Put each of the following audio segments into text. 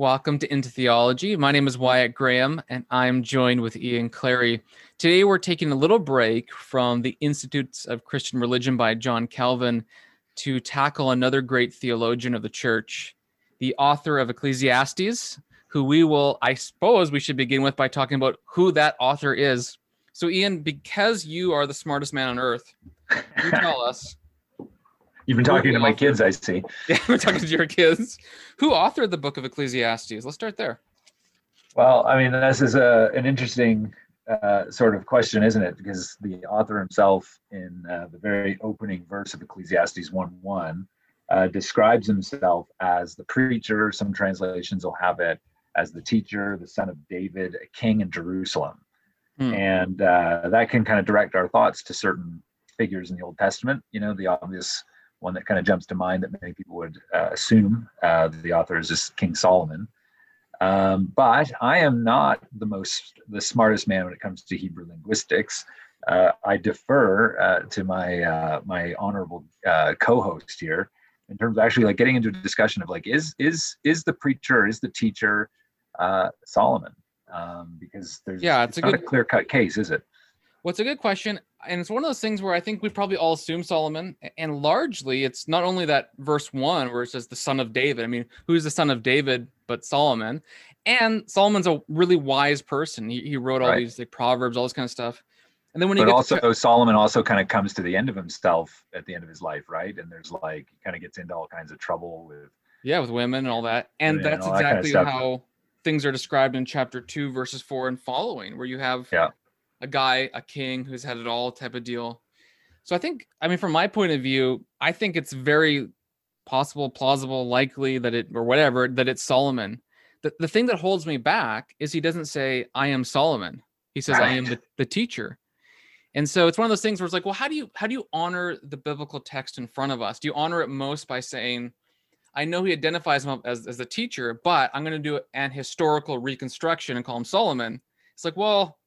Welcome to Into Theology. My name is Wyatt Graham, and I'm joined with Ian Clary. Today, we're taking a little break from the Institutes of Christian Religion by John Calvin to tackle another great theologian of the church, the author of Ecclesiastes, who we will, I suppose, we should begin with by talking about who that author is. So, Ian, because you are the smartest man on earth, you tell us You've been talking to my kids, I see. Yeah, we're talking to your kids. Who authored the book of Ecclesiastes? Let's start there. Well, I mean, this is a an interesting uh, sort of question, isn't it? Because the author himself, in uh, the very opening verse of Ecclesiastes 1 1, uh, describes himself as the preacher. Some translations will have it as the teacher, the son of David, a king in Jerusalem. Hmm. And uh, that can kind of direct our thoughts to certain figures in the Old Testament. You know, the obvious one that kind of jumps to mind that many people would uh, assume uh, the author is just King Solomon. Um, but I am not the most the smartest man when it comes to Hebrew linguistics. Uh, I defer uh, to my uh, my honorable uh, co-host here in terms of actually like getting into a discussion of like is is is the preacher is the teacher Solomon um, because there's yeah it's, it's a not good, a clear cut case is it? Well, it's a good question and it's one of those things where I think we probably all assume Solomon, and largely it's not only that verse one where it says the son of David. I mean, who's the son of David but Solomon? And Solomon's a really wise person. He, he wrote all right. these like proverbs, all this kind of stuff. And then when but he also to, Solomon also kind of comes to the end of himself at the end of his life, right? And there's like he kind of gets into all kinds of trouble with yeah, with women and all that. And that's and exactly that kind of how things are described in chapter two, verses four and following, where you have yeah a guy, a king who's had it all type of deal. So I think, I mean, from my point of view, I think it's very possible, plausible, likely that it, or whatever, that it's Solomon. The, the thing that holds me back is he doesn't say, I am Solomon. He says, right. I am the, the teacher. And so it's one of those things where it's like, well, how do you how do you honor the biblical text in front of us? Do you honor it most by saying, I know he identifies him as, as the teacher, but I'm going to do an historical reconstruction and call him Solomon. It's like, well,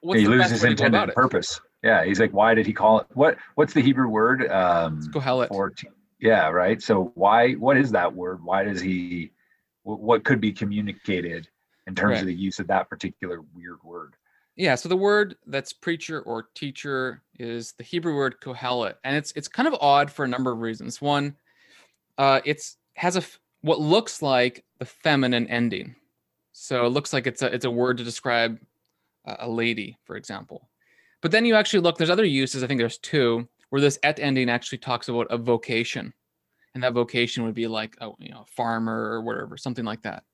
what's he loses his intended purpose. Yeah, he's like, why did he call it? What What's the Hebrew word? Um, Kohelet. For, yeah, right. So why? What is that word? Why does he? What could be communicated in terms right. of the use of that particular weird word? Yeah, so the word that's preacher or teacher is the Hebrew word kohelet, and it's it's kind of odd for a number of reasons. One, uh, it's has a what looks like the feminine ending, so it looks like it's a it's a word to describe a lady, for example. But then you actually look, there's other uses, I think there's two, where this et ending actually talks about a vocation. And that vocation would be like a you know, farmer or whatever, something like that.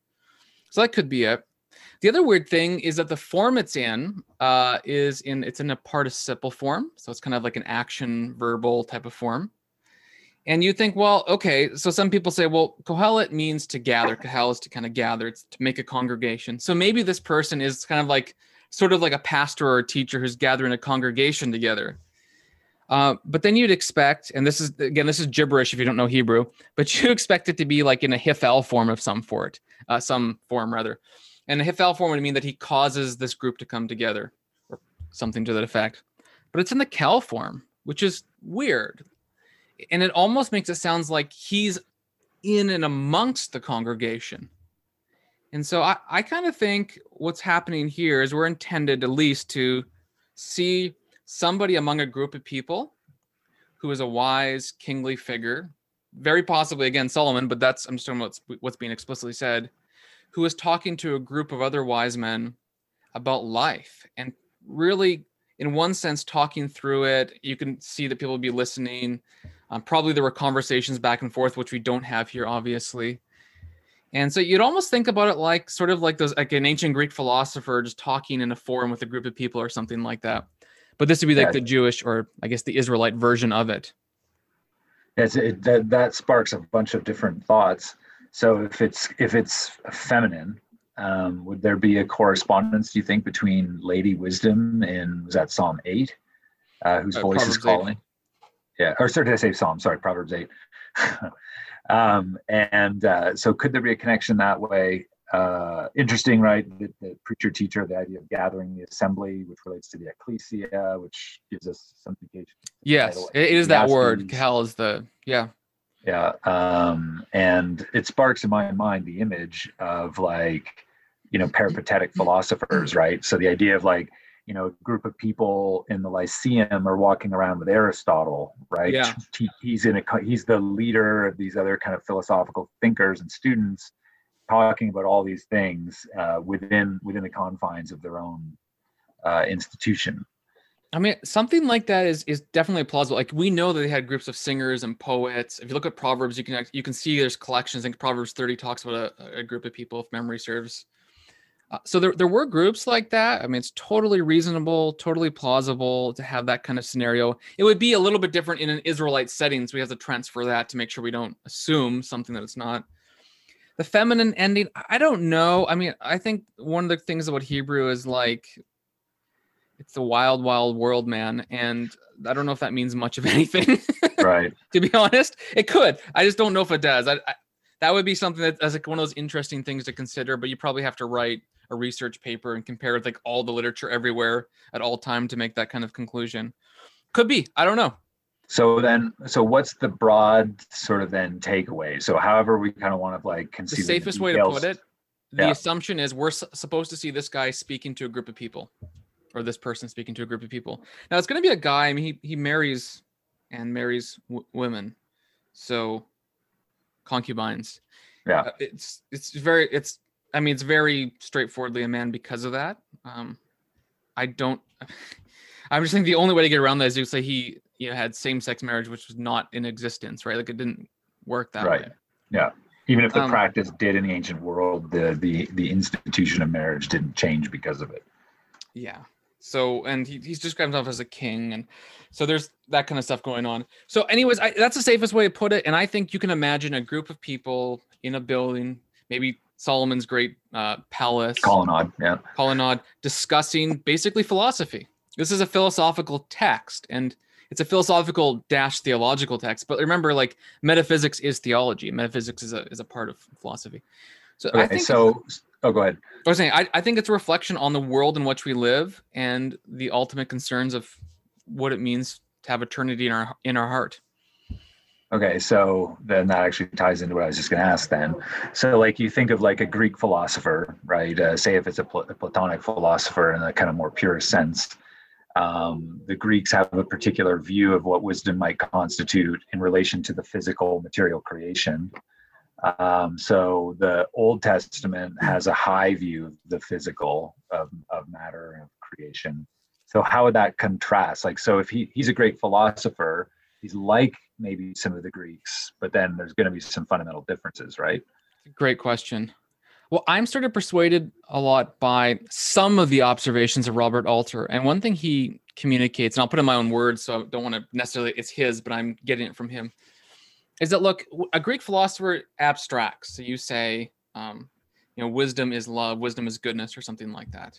So that could be it. The other weird thing is that the form it's in uh, is in it's in a participle form, so it's kind of like an action verbal type of form. And you think, well, okay, so some people say, well, kohelet means to gather. Kohel is to kind of gather, it's to make a congregation. So maybe this person is kind of like sort of like a pastor or a teacher who's gathering a congregation together. Uh, but then you'd expect, and this is again, this is gibberish if you don't know Hebrew, but you expect it to be like in a hiphil form of some sort, uh, some form rather. And a hiphil form would mean that he causes this group to come together, or something to that effect. But it's in the qal form, which is weird, and it almost makes it sounds like he's in and amongst the congregation. And so I, I kind of think what's happening here is we're intended at least to see somebody among a group of people who is a wise, kingly figure, very possibly again Solomon, but that's I'm just talking about what's, what's being explicitly said, who is talking to a group of other wise men about life and really, in one sense, talking through it. You can see that people will be listening. Um, probably there were conversations back and forth, which we don't have here, obviously. And so you'd almost think about it like sort of like those like an ancient Greek philosopher just talking in a forum with a group of people or something like that. But this would be like yeah. the Jewish or I guess the Israelite version of it. It's, it, that that sparks a bunch of different thoughts. So if it's if it's feminine, um, would there be a correspondence? Do you think between Lady Wisdom and was that Psalm eight, uh, whose uh, voice Proverbs is calling? 8. Yeah, or sorry, did I say Psalm? Sorry, Proverbs eight. Um, and uh, so, could there be a connection that way? Uh, interesting, right? The, the, preacher teacher, the idea of gathering the assembly, which relates to the ecclesia, which gives us some indication. Yes, it is that word. Cal is the yeah. Yeah. Um, and it sparks in my mind the image of like, you know, peripatetic philosophers, right? So the idea of like, you know, a group of people in the Lyceum are walking around with Aristotle, right? Yeah. He, he's in a he's the leader of these other kind of philosophical thinkers and students talking about all these things uh, within within the confines of their own uh, institution. I mean, something like that is is definitely plausible. Like we know that they had groups of singers and poets. If you look at Proverbs, you can you can see there's collections. I think Proverbs 30 talks about a, a group of people, if memory serves. Uh, so there, there were groups like that. I mean, it's totally reasonable, totally plausible to have that kind of scenario. It would be a little bit different in an Israelite setting, so we have to transfer that to make sure we don't assume something that it's not. The feminine ending, I don't know. I mean, I think one of the things about Hebrew is like it's the wild, wild world, man. And I don't know if that means much of anything. right. to be honest, it could. I just don't know if it does. I, I that would be something that as like one of those interesting things to consider. But you probably have to write a research paper and compare like all the literature everywhere at all time to make that kind of conclusion. Could be. I don't know. So then, so what's the broad sort of then takeaway? So however we kind of want to like conceive the safest the way to put it, the Yeah. assumption is we're supposed to see this guy speaking to a group of people, or this person speaking to a group of people. Now it's going to be a guy. I mean, he he marries and marries w- women, so concubines. Yeah. Uh, it's it's very it's I mean it's very straightforwardly a man because of that. Um, I don't. I'm just thinking the only way to get around that is to say he you know, had same sex marriage, which was not in existence, right? Like it didn't work that Right. way. Yeah. Even if the Um, practice did in the ancient world, the the the institution of marriage didn't change because of it. Yeah. So, and he, he's described himself as a king, and so there's that kind of stuff going on. So, anyways, I, that's the safest way to put it. And I think you can imagine a group of people in a building, maybe Solomon's great uh, palace, Colonnade, yeah. colonnade, discussing basically philosophy. This is a philosophical text, and it's a philosophical dash theological text. But remember, like metaphysics is theology. Metaphysics is a is a part of philosophy. So I Okay, think so oh, go ahead. I was saying, I, I think it's a reflection on the world in which we live and the ultimate concerns of what it means to have eternity in our in our heart. Okay, so then that actually ties into what I was just going to ask. Then, so like you think of like a Greek philosopher, right? Uh, say if it's a, Pla- a Platonic philosopher in a kind of more pure sense, um, the Greeks have a particular view of what wisdom might constitute in relation to the physical material creation. Um, so the Old Testament has a high view of the physical of, of matter of creation. So how would that contrast? Like, so if he, he's a great philosopher, he's like maybe some of the Greeks, but then there's going to be some fundamental differences, right? Great question. Well, I'm sort of persuaded a lot by some of the observations of Robert Alter. And one thing he communicates, and I'll put in my own words, so I don't want to necessarily, it's his, but I'm getting it from him, is that look, a Greek philosopher abstracts. So you say, um, you know, wisdom is love, wisdom is goodness, or something like that.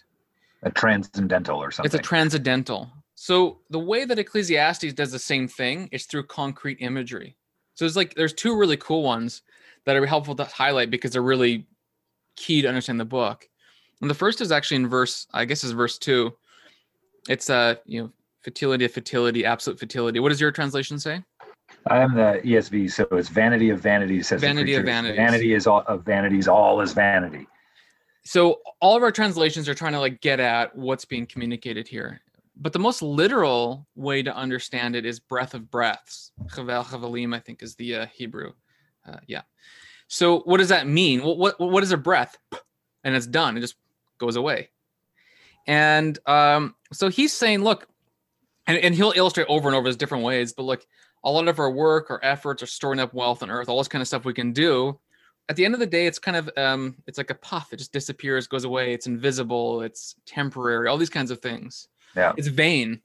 A transcendental or something. It's a transcendental. So the way that Ecclesiastes does the same thing is through concrete imagery. So it's like there's two really cool ones that are helpful to highlight because they're really key to understand the book. And the first is actually in verse, I guess is verse two. It's uh, you know, fertility of fertility, absolute fertility. What does your translation say? I am the ESV, so it's vanity of vanities. Says Vanity of vanities. Vanity is all of vanities. All is vanity. so all of our translations are trying to like get at what's being communicated here but the most literal way to understand it is breath of breaths. Chavel chavalim i think is the uh, hebrew uh, yeah. So what does that mean? What, what what is a breath? And it's done. It just goes away. And um, so he's saying look and, and he'll illustrate over and over as different ways but look a lot of our work our efforts are storing up wealth on earth all this kind of stuff we can do. At the end of the day it's kind of um it's like a puff. It just disappears goes away. It's invisible. It's temporary. All these kinds of things Yeah. it's vain.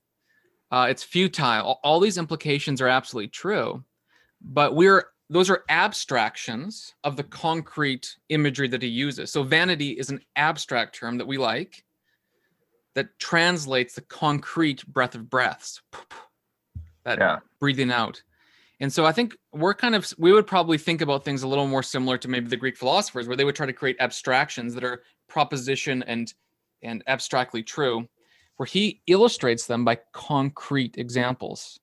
Uh, it's futile. All, all these implications are absolutely true but we're those are abstractions of the concrete imagery that he uses. So vanity is an abstract term that we like that translates the concrete breath of breaths that Yeah. breathing out. And so I think we're kind of we would probably think about things a little more similar to maybe the Greek philosophers, where they would try to create abstractions that are proposition and and abstractly true, where he illustrates them by concrete examples.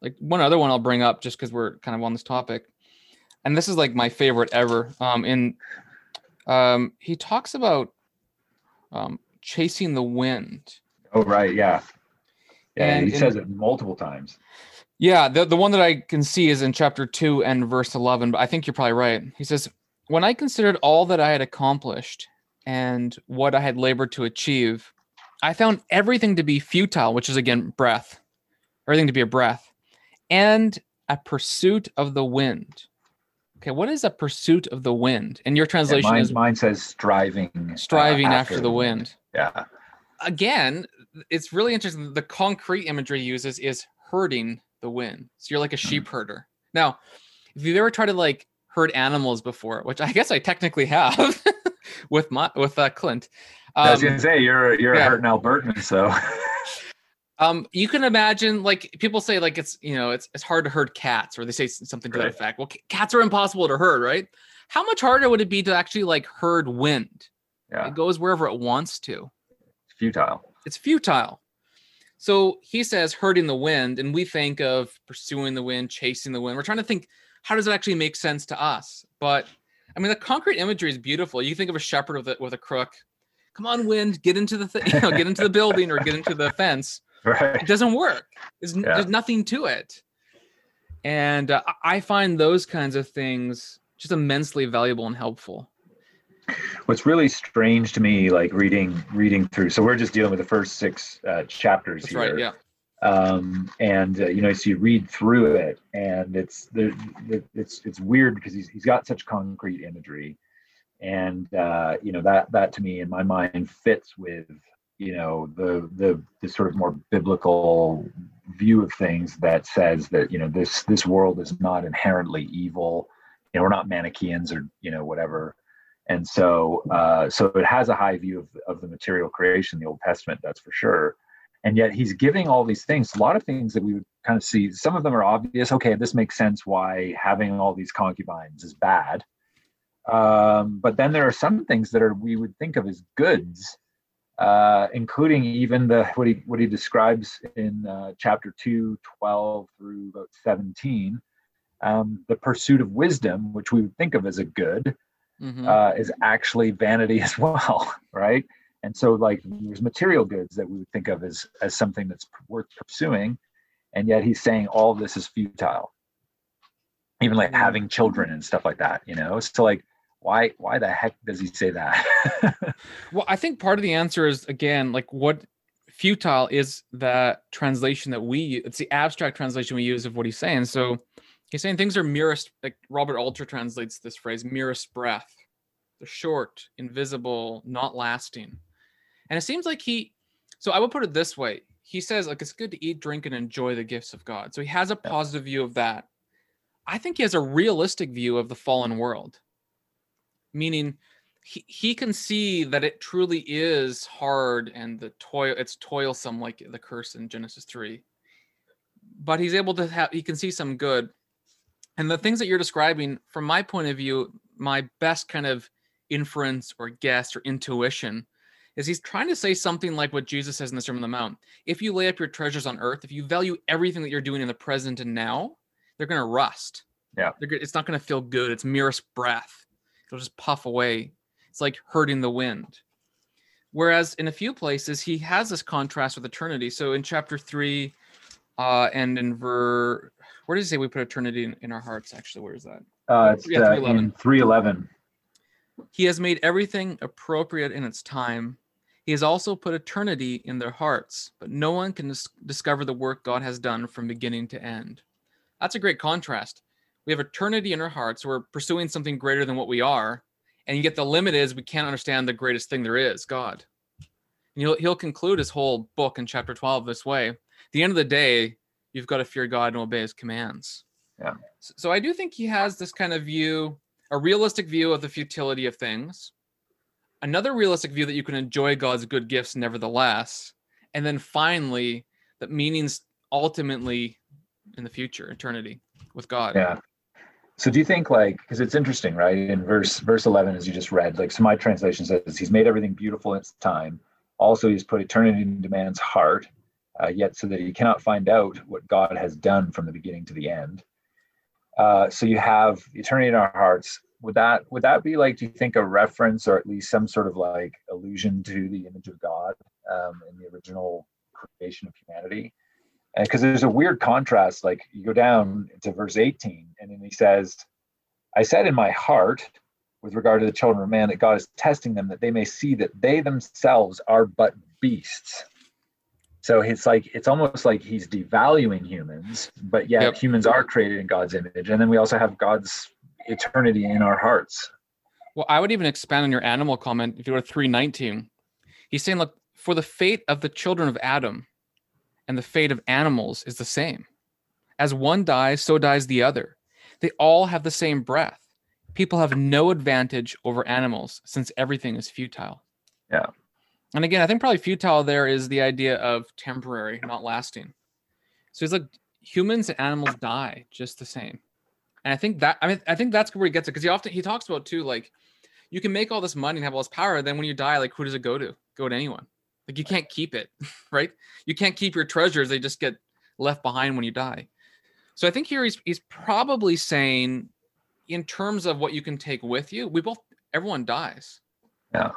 Like one other one I'll bring up just because we're kind of on this topic and this is like my favorite ever. Um, in um, he talks about um, chasing the wind. Oh right, yeah, yeah. And he in- says it multiple times. Yeah, the, the one that I can see is in chapter 2 and verse 11, but I think you're probably right. He says, When I considered all that I had accomplished and what I had labored to achieve, I found everything to be futile, which is again breath, everything to be a breath, and a pursuit of the wind. Okay, what is a pursuit of the wind? And your Yeah, translation mine, is mine says striving. uh, striving after the wind. Yeah, again, it's really interesting. The concrete imagery he uses is herding the wind. So you're like a sheep herder. Now, if you've ever tried to like herd animals before, which I guess I technically have with my with uh, Clint, I was um, gonna say you're you're yeah. a hurting Albertan, so um, you can imagine like people say like it's you know it's it's hard to herd cats, or they say something to that effect. Well, c- cats are impossible to herd, right? How much harder would it be to actually like herd wind? yeah, It goes wherever it wants to. it's futile. it's futile. So he says herding the wind, and we think of pursuing the wind, chasing the wind. We're trying to think, how does it actually make sense to us? But I mean, the concrete imagery is beautiful. You think of a shepherd with a, with a crook. Come on, wind, get into the th- you know, get into the building or get into the fence. Right. It doesn't work. There's, Yeah. there's nothing to it. And uh, I- find those kinds of things just immensely valuable and helpful. What's really strange to me, like reading reading through. So we're just dealing with the first six uh, chapters That's here. right. Yeah. Um, and uh, you know, so you read through it, and it's it's it's weird because he's he's got such concrete imagery, and uh, you know that that to me in my mind fits with you know the the the sort of more biblical view of things that says that you know this this world is not inherently evil, you know we're not Manichaeans or you know whatever. And so, uh, so it has a high view of, of the material creation, the Old Testament, that's for sure and yet he's giving all these things a lot of things that we would kind of see some of them are obvious okay this makes sense why having all these concubines is bad um, but then there are some things that are we would think of as goods uh, including even the what he what he describes in uh, chapter 2 12 through about 17 um, the pursuit of wisdom which we would think of as a good Mhm. uh, is actually vanity as well, right? And so, like, there's material goods that we would think of as as something that's worth pursuing, and yet he's saying all this is futile. Even like Mhm. having children and stuff like that, you know. So, like, why why the heck does he say that? Well, I think part of the answer is again like what futile is that translation that we it's the abstract translation we use of what he's saying. So he's saying things are merest like Robert Alter translates this phrase merest breath. They're short, invisible, not lasting. And it seems like he so I would put it this way. He says like it's good to eat, drink, and enjoy the gifts of God. So he has a positive view of that. I think he has a realistic view of the fallen world. Meaning he, he can see that it truly is hard and the toil it's toilsome like the curse in genesis 3 but he's able to have he can see some good and the things that you're describing from my point of view my best kind of inference or guess or intuition is he's trying to say something like what jesus says in the sermon on the mount if you lay up your treasures on earth if you value everything that you're doing in the present and now they're going to rust Yeah. they're, it's not going to feel good it's merest breath it'll just puff away it's like hurting the wind. Whereas in a few places, he has this contrast with eternity. So in chapter three, uh, and in ver, where does he say we put eternity in, in our hearts? Actually, where is that? uh, it's Yeah, uh, 311. In three eleven. He has made everything appropriate in its time. He has also put eternity in their hearts, but no one can dis- discover the work God has done from beginning to end. That's a great contrast. We have eternity in our hearts. We're pursuing something greater than what we are. And yet the limit is we can't understand the greatest thing there is, God. And he'll, he'll conclude his whole book in chapter 12 this way. At the end of the day, you've got to fear God and obey his commands. Yeah. So, so I do think he has this kind of view, a realistic view of the futility of things, another realistic view that you can enjoy God's good gifts nevertheless, and then finally that meanings ultimately in the future, eternity with God. Yeah. So do you think like because it's interesting, right? In verse verse eleven, as you just read, like so my translation says he's made everything beautiful in its time. Also, he's put eternity into man's heart, uh, yet so that he cannot find out what God has done from the beginning to the end. Uh, so you have eternity in our hearts. Would that would that be like? Do you think a reference or at least some sort of like allusion to the image of God um, in the original creation of humanity? Because there's a weird contrast. Like you go down to verse 18, and then he says, "I said in my heart." With regard to the children of man, that God is testing them that they may see that they themselves are but beasts so it's like it's almost like he's devaluing humans, but yet yep. humans are created in God's image. And then we also have God's eternity in our hearts. Well, I would even expand on your animal comment if you go to 319. He's saying, look, for the fate of the children of Adam and the fate of animals is the same. As one dies, so dies the other. They all have the same breath. People have no advantage over animals since everything is futile. Yeah. And again, I think probably futile there is the idea of temporary, not lasting. So he's like, humans and animals die just the same. And I think that I mean I think that's where he gets it because he often he talks about too like you can make all this money and have all this power, then when you die, like who does it go to? Go to anyone. Like you can't keep it, right? You can't keep your treasures; they just get left behind when you die. So I think here he's he's probably saying, in terms of what you can take with you, we both everyone dies. Yeah.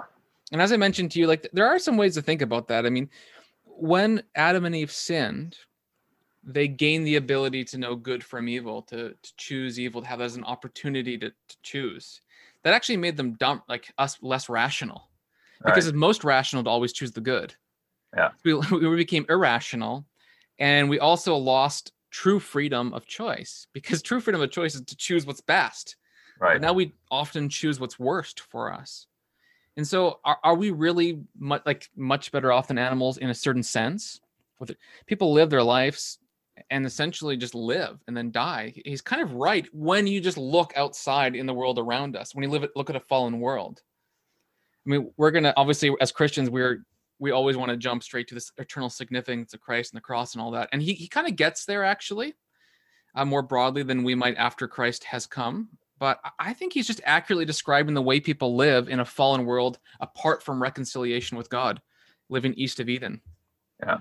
And as I mentioned to you, like there are some ways to think about that. I mean, when Adam and Eve sinned, they gained the ability to know good from evil, to, to choose evil, to have that as an opportunity to, to choose. That actually made them dumb, like us, less rational, because right. it's most rational to always choose the good. Yeah, we, we became irrational, and we also lost true freedom of choice because true freedom of choice is to choose what's best. Right. But now we often choose what's worst for us. And so, are, are we really much like much better off than animals in a certain sense? With it? people live their lives and essentially just live and then die. He's kind of right when you just look outside in the world around us. When you live, look at a fallen world. I mean, we're gonna obviously as Christians, we're we always want to jump straight to this eternal significance of Christ and the cross and all that. And he he kind of gets there actually, uh, more broadly than we might after Christ has come but I think he's just accurately describing the way people live in a fallen world apart from reconciliation with God, living east of Eden. Yeah.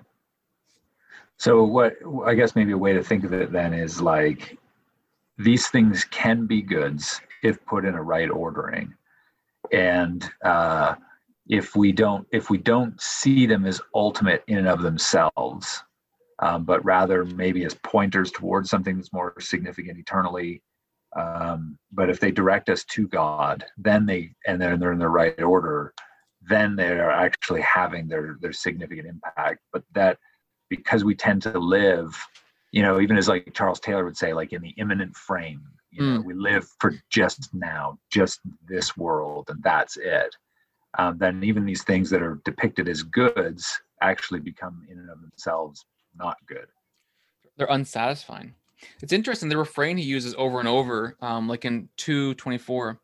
So what I guess maybe a way to think of it then is like these things can be goods if put in a right ordering. And uh, if we don't if we don't see them as ultimate in and of themselves, um, but rather maybe as pointers towards something that's more significant eternally, um, but if they direct us to God, then they and then they're in the right order, then they are actually having their their significant impact. But that because we tend to live, you know, even as like Charles Taylor would say, like in the immanent frame, you know, mm. we live for just now, just this world, and that's it. Um, then even these things that are depicted as goods actually become in and of themselves not good. They're unsatisfying. It's interesting. The refrain he uses over and over, um, like in 224,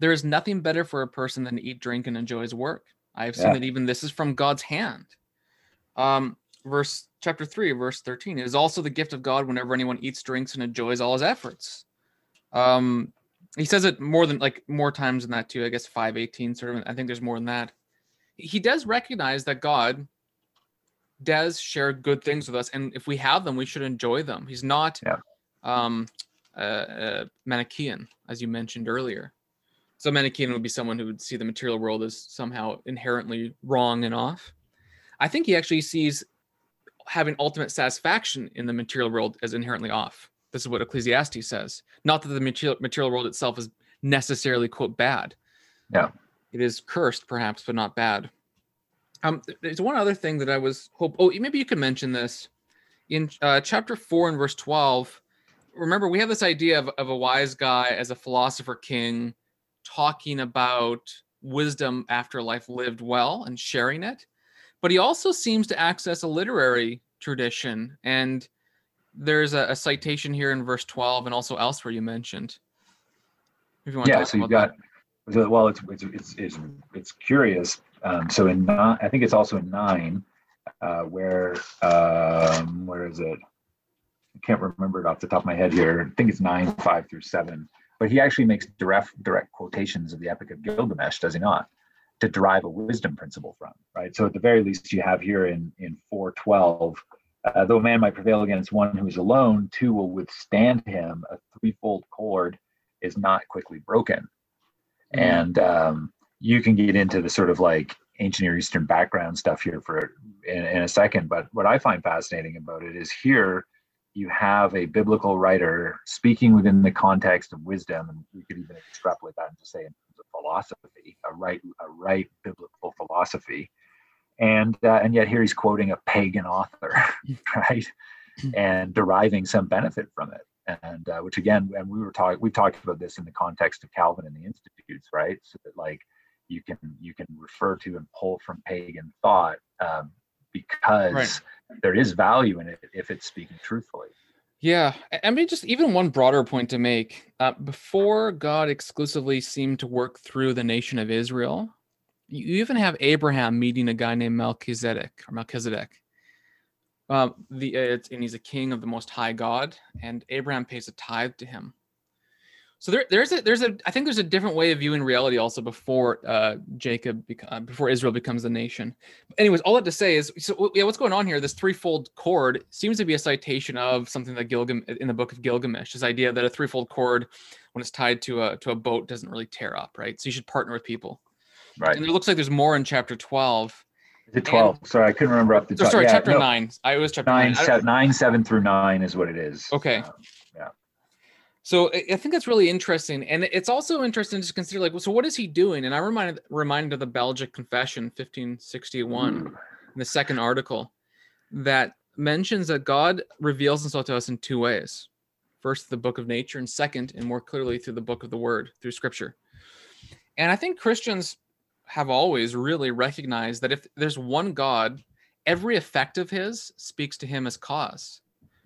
there is nothing better for a person than to eat, drink, and enjoy his work. I have seen yeah. that even this is from God's hand. Um, verse chapter 3, verse 13. It is also the gift of God whenever anyone eats, drinks, and enjoys all his efforts. Um, he says it more than like more times than that too. I guess 518 sort of. I think there's more than that. He does recognize that God does share good things with us, and if we have them, we should enjoy them. He's not yeah. um, uh, Manichaean, as you mentioned earlier. So Manichaean would be someone who would see the material world as somehow inherently wrong and off. I think he actually sees having ultimate satisfaction in the material world as inherently off. This is what Ecclesiastes says. Not that the material material world itself is necessarily quote bad. Yeah. It is cursed, perhaps, but not bad. Um, there's one other thing that I was hope. Oh, maybe you could mention this in uh, chapter four and verse twelve. Remember, we have this idea of, of a wise guy as a philosopher king, talking about wisdom after life lived well and sharing it. But he also seems to access a literary tradition, and there's a, a citation here in verse twelve, and also elsewhere you mentioned. If you want yeah, to so you've got. That. Well, it's, it's it's it's it's curious um, so in nine, I think it's also in nine, uh, where um, where is it? I can't remember it off the top of my head here. I think it's nine, five through seven. But he actually makes direct direct quotations of the Epic of Gilgamesh, does he not? To derive a wisdom principle from, right? So at the very least, you have here in in 412, Uh, though a man might prevail against one who is alone, two will withstand him. A threefold cord is not quickly broken. Mm. And um, you can get into the sort of like ancient Near Eastern background stuff here for in, in a second. But what I find fascinating about it is here you have a biblical writer speaking within the context of wisdom, and we could even extrapolate that into say in terms of philosophy, a right, a right biblical philosophy, and uh, and yet here he's quoting a pagan author, right, and deriving some benefit from it, and uh, which again, and we were talking, we talked about this in the context of Calvin and the Institutes, right, so that like you can you can refer to and pull from pagan thought um, because right. there is value in it if it's speaking truthfully. Yeah, I mean, just even one broader point to make. Uh, before God exclusively seemed to work through the nation of Israel, you even have Abraham meeting a guy named Melchizedek or Melchizedek. Um, the uh, and he's a king of the Most High God, and Abraham pays a tithe to him. So there, there's a there's a I think there's a different way of viewing reality also before uh, Jacob uh, before Israel becomes a nation. But anyways, all that to say is so yeah, what's going on here? This threefold cord seems to be a citation of something that Gilgamesh in the book of Gilgamesh. This idea that a threefold cord, when it's tied to a to a boat, doesn't really tear up, right? So you should partner with people. Right. And it looks like there's more in chapter twelve. Is it 12? And, sorry, I couldn't remember off the top. Sorry, yeah, chapter no, 9. I was chapter 9. 9, 9, 7 through 9 is what it is. Okay. Uh. So I think that's really interesting, and it's also interesting to consider, like, so what is he doing? And I reminded reminded of the Belgic Confession, 1561, mm. in the second article, that mentions that God reveals Himself to us in two ways: first, the book of nature, and second, and more clearly, through the book of the Word, through Scripture. And I think Christians have always really recognized that if there's one God, every effect of His speaks to Him as cause.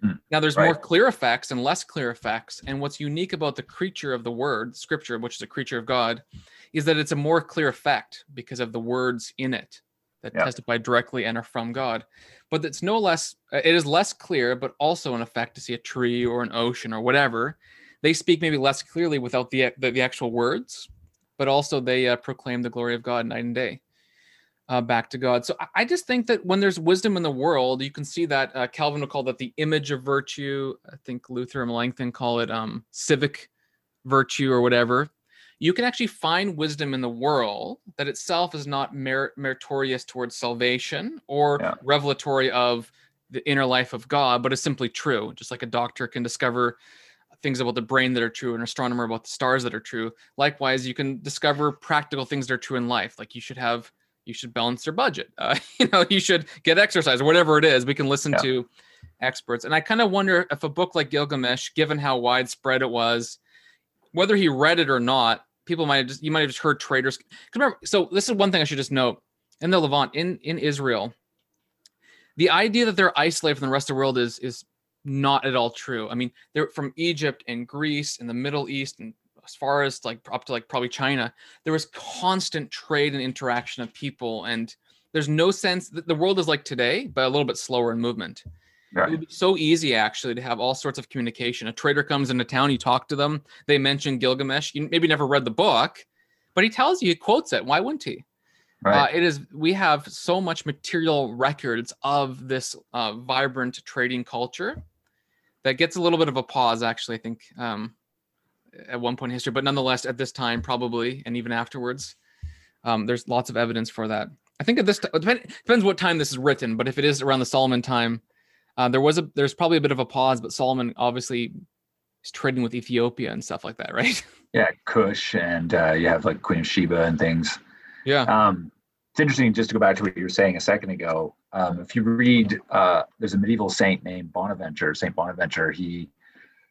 Mm, now there's right. more clear effects and less clear effects. And what's unique about the creature of the word, scripture, which is a creature of God, is that it's a more clear effect because of the words in it that yeah. testify directly and are from God. But it's no less, uh, it is less clear, but also an effect to see a tree or an ocean or whatever. They speak maybe less clearly without the, the, the actual words, but also they uh, proclaim the glory of God night and day uh, back to God. So I just think that when there's wisdom in the world, you can see that uh, Calvin would call that the image of virtue. I think Luther and Melanchthon call it um, civic virtue or whatever. You can actually find wisdom in the world that itself is not merit- meritorious towards salvation or yeah. revelatory of the inner life of God, but is simply true. Just like a doctor can discover things about the brain that are true, an astronomer about the stars that are true. Likewise, you can discover practical things that are true in life. Like you should have you should balance your budget. Uh, you know, you should get exercise or whatever it is. We can listen yeah. to experts. And I kind of wonder if a book like Gilgamesh, given how widespread it was, whether he read it or not, people might have just you might have just heard traders. Remember, so this is one thing I should just note in the Levant, in in Israel, the idea that they're isolated from the rest of the world is is not at all true. I mean, they're from Egypt and Greece and the Middle East and as far as like up to like probably China, there was constant trade and interaction of people. And there's no sense that the world is like today, but a little bit slower in movement. Right. It would be so easy actually to have all sorts of communication. A trader comes into town, you talk to them, they mention Gilgamesh. You maybe never read the book, but he tells you, he quotes it. Why wouldn't he? Right. Uh, it is we have so much material records of this uh, vibrant trading culture that gets a little bit of a pause. Actually, I think um, at one point in history, but nonetheless, at this time, probably, and even afterwards, um, there's lots of evidence for that. I think at this time, depend, depends what time this is written, but if it is around the Solomon time, uh, there was a there's probably a bit of a pause, but Solomon obviously is trading with Ethiopia and stuff like that, right? Yeah, Cush, and uh, you have like Queen of Sheba and things. Yeah. Um, it's interesting just to go back to what you were saying a second ago. Um, if you read, uh, there's a medieval saint named Bonaventure, Saint Bonaventure. He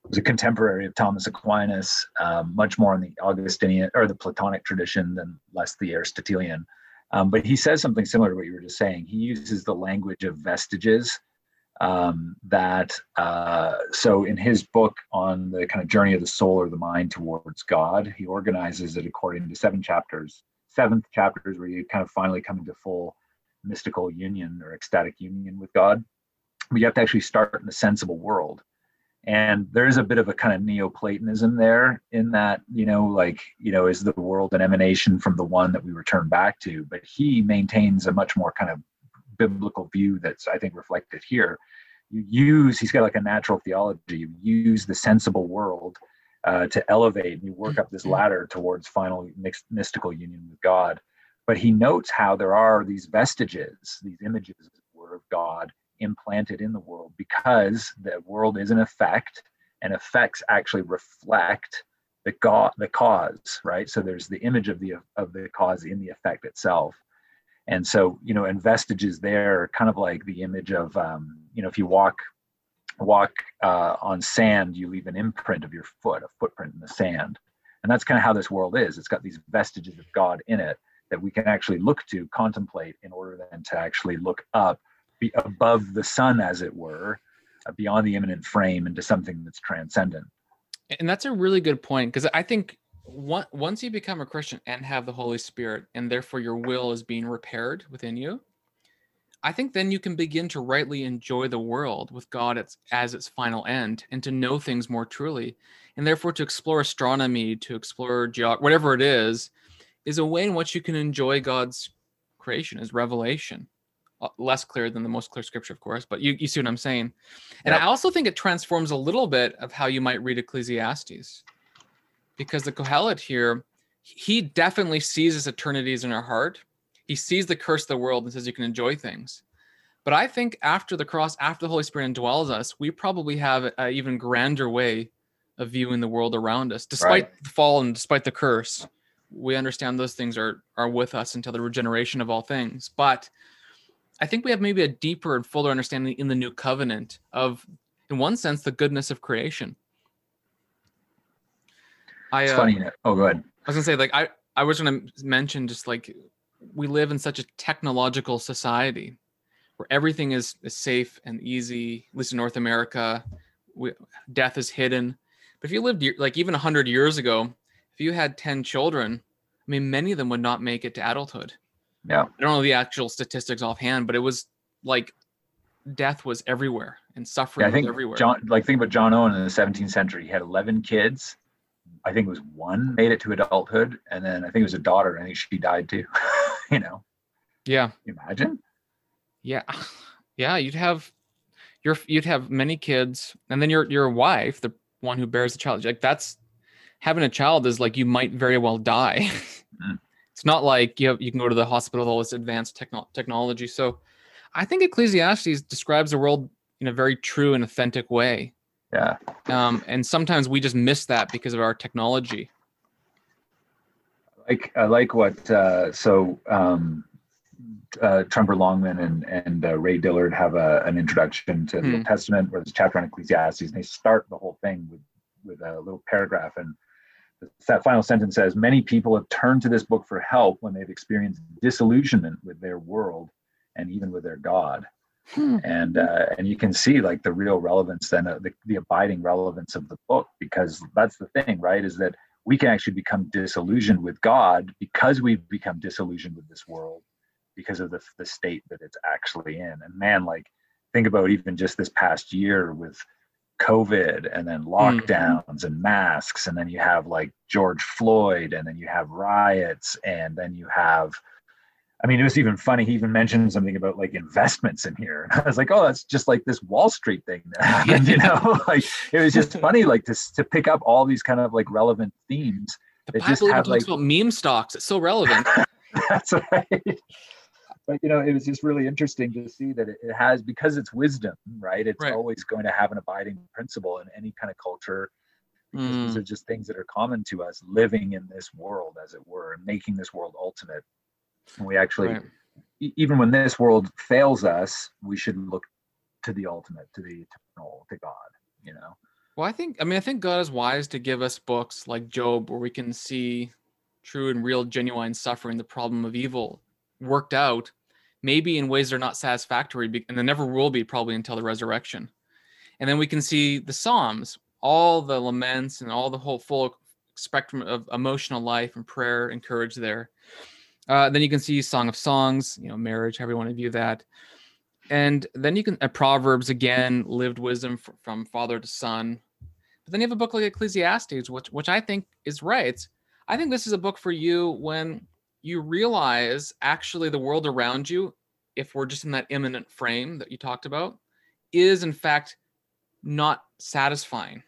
was a contemporary of Thomas Aquinas, um, much more in the Augustinian or the Platonic tradition than less the Aristotelian. Um, but he says something similar to what you were just saying. He uses the language of vestiges. Um, that uh, so in his book on the kind of journey of the soul or the mind towards God, he organizes it according to seven chapters. Seventh chapters where you kind of finally come into full mystical union or ecstatic union with God. But you have to actually start in the sensible world and there's a bit of a kind of neoplatonism there in that you know like you know is the world an emanation from the one that we return back to? But he maintains a much more kind of biblical view that's i think reflected here. You use he's got like a natural theology. You use the sensible world uh, to elevate and you work up this mm-hmm. ladder towards final mixed, mystical union with god. But he notes how there are these vestiges these images of god implanted in the world because the world is an effect and effects actually reflect the god the cause right? So there's the image of the of the cause in the effect itself. And so you know and vestiges there kind of like the image of um, you know if you walk walk uh, on sand you leave an imprint of your foot a footprint in the sand. And that's kind of how this world is. It's got these vestiges of god in it that we can actually look to contemplate in order then to actually look up be above the sun as it were uh, beyond the immanent frame into something that's transcendent and that's a really good point because i think once you become a Christian and have the Holy Spirit, and therefore your will is being repaired within you, I think then you can begin to rightly enjoy the world with God as, as its final end and to know things more truly. And therefore, to explore astronomy, to explore geog- whatever it is, is a way in which you can enjoy God's creation, as revelation. Uh, less clear than the most clear scripture, of course, but you, you see what I'm saying. And yep. I also think it transforms a little bit of how you might read Ecclesiastes because the Kohelet here, he definitely sees his eternities in our heart. He sees the curse of the world and says you can enjoy things. But I think after the cross, after the Holy Spirit indwells us, we probably have an even grander way of viewing the world around us. Despite right. the fall and despite the curse, we understand those things are are with us until the regeneration of all things. But I think we have maybe a deeper and fuller understanding in the new covenant of, in one sense, the goodness of creation. I, it's uh, funny. Oh, go ahead. I was gonna say, like, I I was gonna mention just like we live in such a technological society where everything is, is safe and easy. At least in North America, we, death is hidden. But if you lived like even hundred years ago, if you had ten children, I mean, many of them would not make it to adulthood. Yeah. I don't know the actual statistics offhand, but it was like death was everywhere and suffering yeah, I think everywhere. John, like think about John Owen in the 17th century. He had 11 kids I think it was one made it to adulthood, and then I think it was a daughter. I think she died too. you know. Yeah. Imagine. Yeah, yeah. You'd have your you'd have many kids, and then your your wife, the one who bears the child, like that's having a child is like you might very well die. Mm. It's not like you have, you can go to the hospital with all this advanced techno- technology. So, I think Ecclesiastes describes the world in a very true and authentic way yeah. Um, and sometimes we just miss that because of our technology. Like I like what uh, so um, uh, Tremper Longman and and uh, Ray Dillard have a, an introduction to the Old hmm. Testament where there's a chapter on Ecclesiastes, and they start the whole thing with with a little paragraph, and that final sentence says, "Many people have turned to this book for help when they've experienced disillusionment with their world and even with their God." Hmm. And uh, and you can see like the real relevance then the, the abiding relevance of the book because that's the thing right is that we can actually become disillusioned with God because we've become disillusioned with this world because of the, the state that it's actually in. And man, like think about even just this past year with COVID and then hmm. lockdowns mm-hmm. and masks, and then you have like George Floyd, and then you have riots, and then you have I mean, it was even funny. He even mentioned something about like investments in here. And I was like, oh, that's just like this Wall Street thing that happened, you know? like it was just funny, like to, to pick up all these kind of like relevant themes. The Bible even talks like, about meme stocks. It's so relevant. that's right. But you know, it was just really interesting to see that it, has because it's wisdom, right? It's right. always going to have an abiding principle in any kind of culture. Because mm. these are just things that are common to us living in this world, as it were, and making this world ultimate and we actually, right. even when this world fails us, we should look to the ultimate, to the eternal, to God, you know? Well, I think, I mean, I think God is wise to give us books like Job where we can see true and real, genuine suffering, the problem of evil worked out, maybe in ways that are not satisfactory, and they never will be probably until the resurrection. And then we can see the Psalms, all the laments and all the whole full spectrum of emotional life and prayer and courage there. Uh, then you can see Song of Songs, you know, marriage, however you want to view that. And then you can, uh, Proverbs again, lived wisdom f- from father to son. But then you have a book like Ecclesiastes, which, which I think is right. I think this is a book for you when you realize actually the world around you, if we're just in that immanent frame that you talked about, is in fact not satisfying.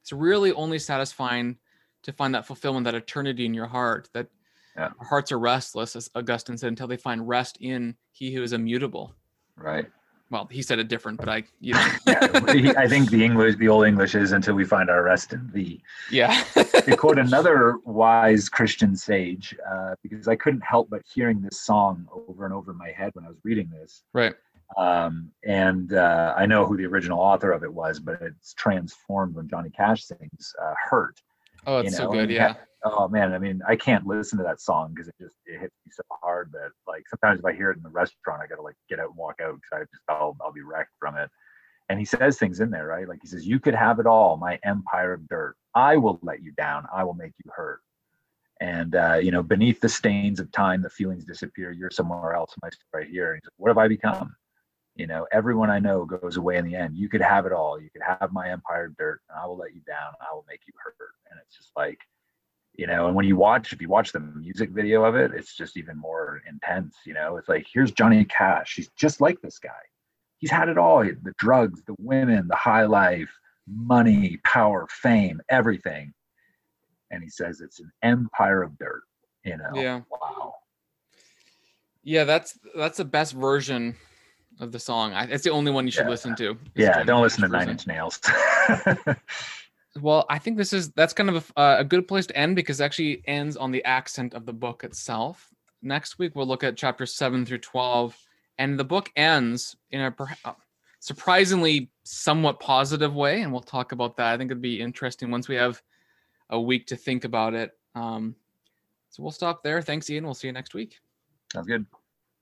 It's really only satisfying to find that fulfillment, that eternity in your heart, that Yeah. our hearts are restless, as Augustine said, until they find rest in he who is immutable. Right. Well, he said it different, but I, you know, Yeah, I think the English, the old English is until we find our rest in thee. yeah. to quote another wise Christian sage, uh, because I couldn't help but hearing this song over and over in my head when I was reading this. right. Um, and uh, I know who the original author of it was, but it's transformed when Johnny Cash sings uh, "Hurt." Oh, it's you so good. Yeah. Oh man, I mean, I can't listen to that song because it just it hits me so hard that like sometimes if I hear it in the restaurant, I gotta like get out and walk out because I just I'll I'll be wrecked from it. And he says things in there, right? Like he says, "You could have it all, my empire of dirt. I will let you down. I will make you hurt." And uh, you know, beneath the stains of time, the feelings disappear. You're somewhere else. My right here. And he's like, what have I become? You know, everyone I know goes away in the end. You could have it all. You could have my empire of dirt, and I will let you down. I will make you hurt. And it's just like, you know, and when you watch, if you watch the music video of it, it's just even more intense. You know, it's like here's Johnny Cash. He's just like this guy. He's had it all: the drugs, the women, the high life, money, power, fame, everything. And he says it's an empire of dirt. You know, Yeah. wow. Yeah. That's, that's the best version of the song. I, it's the only one you should Yeah. listen to. Yeah, don't listen to Nine. Inch Nails. Well, I think this is that's kind of a, uh, a good place to end because it actually ends on the accent of the book itself. Next week we'll look at chapters seven through twelve, and the book ends in a uh, surprisingly somewhat positive way, and we'll talk about that. I think it'd be interesting once we have a week to think about it. Um, so we'll stop there. Thanks, Ian. We'll see you next week. Sounds good.